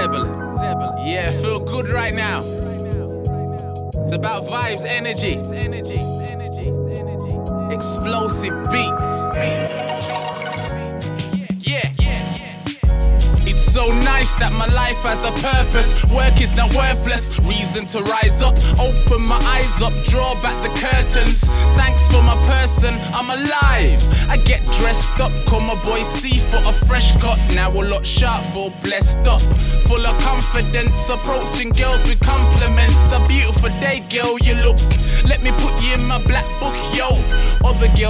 Yeah, feel good right now. It's about vibes, energy. Explosive beats. That my life has a purpose. Work is not worthless. Reason to rise up. Open my eyes up, draw back the curtains. Thanks for my person, I'm alive. I get dressed up, call my boy C for a fresh cut. Now a lot sharp for blessed up. Full of confidence, approaching girls with compliments. A beautiful day, girl, you look. Let me put you in my black book, yo.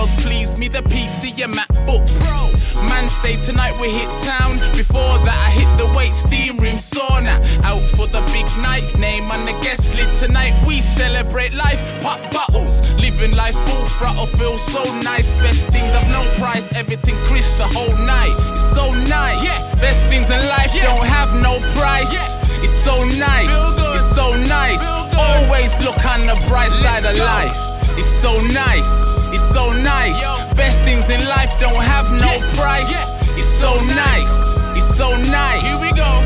Girls please me, the PC, your MacBook Pro. Man say tonight we hit town. Before that, I hit the weight steam room sauna. Out for the big night, name on the guest list. Tonight we celebrate life, pop bottles. Living life full throttle, feel so nice. Best things have no price, everything Chris the whole night. It's so nice. Yeah. Best things in life don't have no price. Yeah. It's so nice. It's so nice. Always look on the bright side of go. life. It's so nice. It's so nice. Best things in life don't have no price. It's so nice. It's so nice. Here we go.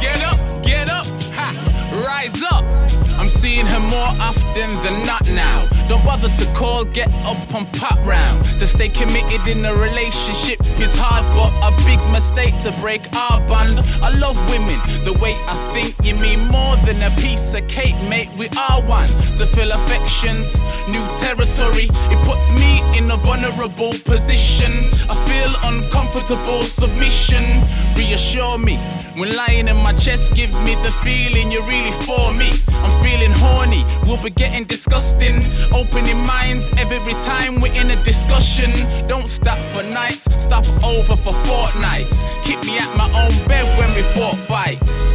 Get up. I'm seeing her more often than not now. Don't bother to call, get up and pop round. To stay committed in a relationship is hard, but a big mistake to break our bond. I love women, the way I think you mean more than a piece of cake, mate. We are one to feel affections, new territory. It puts me in a vulnerable position. I feel uncomfortable submission. Reassure me when lying in my chest, give me the feeling you're really for me. I'm feeling horny, we'll be getting disgusting. Opening minds every time we're in a discussion. Don't stop for nights, stop over for fortnights. Keep me at my own bed when we fought fights.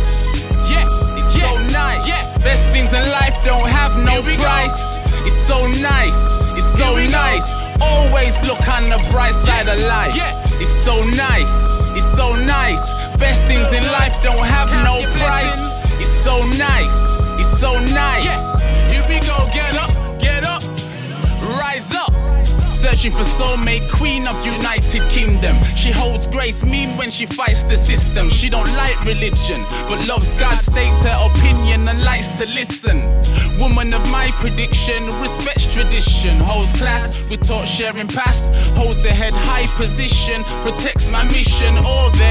Yeah, it's so Yeah. nice. Yeah. Best things in life don't have no we go. price. It's so nice, it's so we go. nice. Always look on the bright side of life. Yeah. It's so nice, it's so nice. Best things in life don't have Count no price. blessings. It's so nice, it's so nice. Yeah. For soulmate, queen of United Kingdom. She holds grace, mean when she fights the system. She don't like religion, but loves God, states her opinion and likes to listen. Woman of my prediction, respects tradition, holds class. We taught sharing past, holds her head high position, protects my mission. All blast.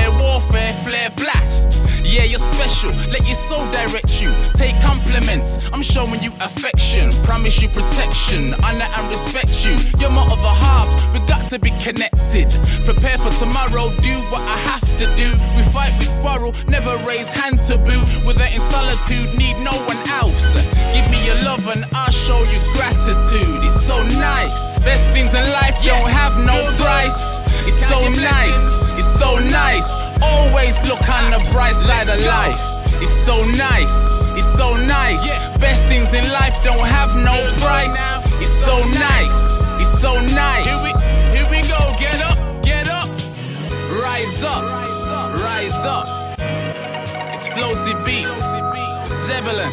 Yeah, you're special. Let your soul direct you. Take compliments. I'm showing you affection. Promise you protection, honor and respect you. You're more my other half. We got to be connected. Prepare for tomorrow. Do what I have to do. We fight, we quarrel. Never raise hand taboo. Without in solitude, need no one else. Give me your love and I'll show you gratitude. It's so nice. Best things in life don't have no price. It's so nice. It's so nice. Always look on the bright side of life. It's so nice. It's so nice. Yeah. Best things in life don't have no price. It's so nice. It's so nice. Here we, here we go. Get up, get up. Rise up. Rise up. Explosive beats. Zebulun.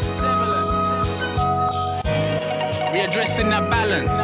Readdressing that balance.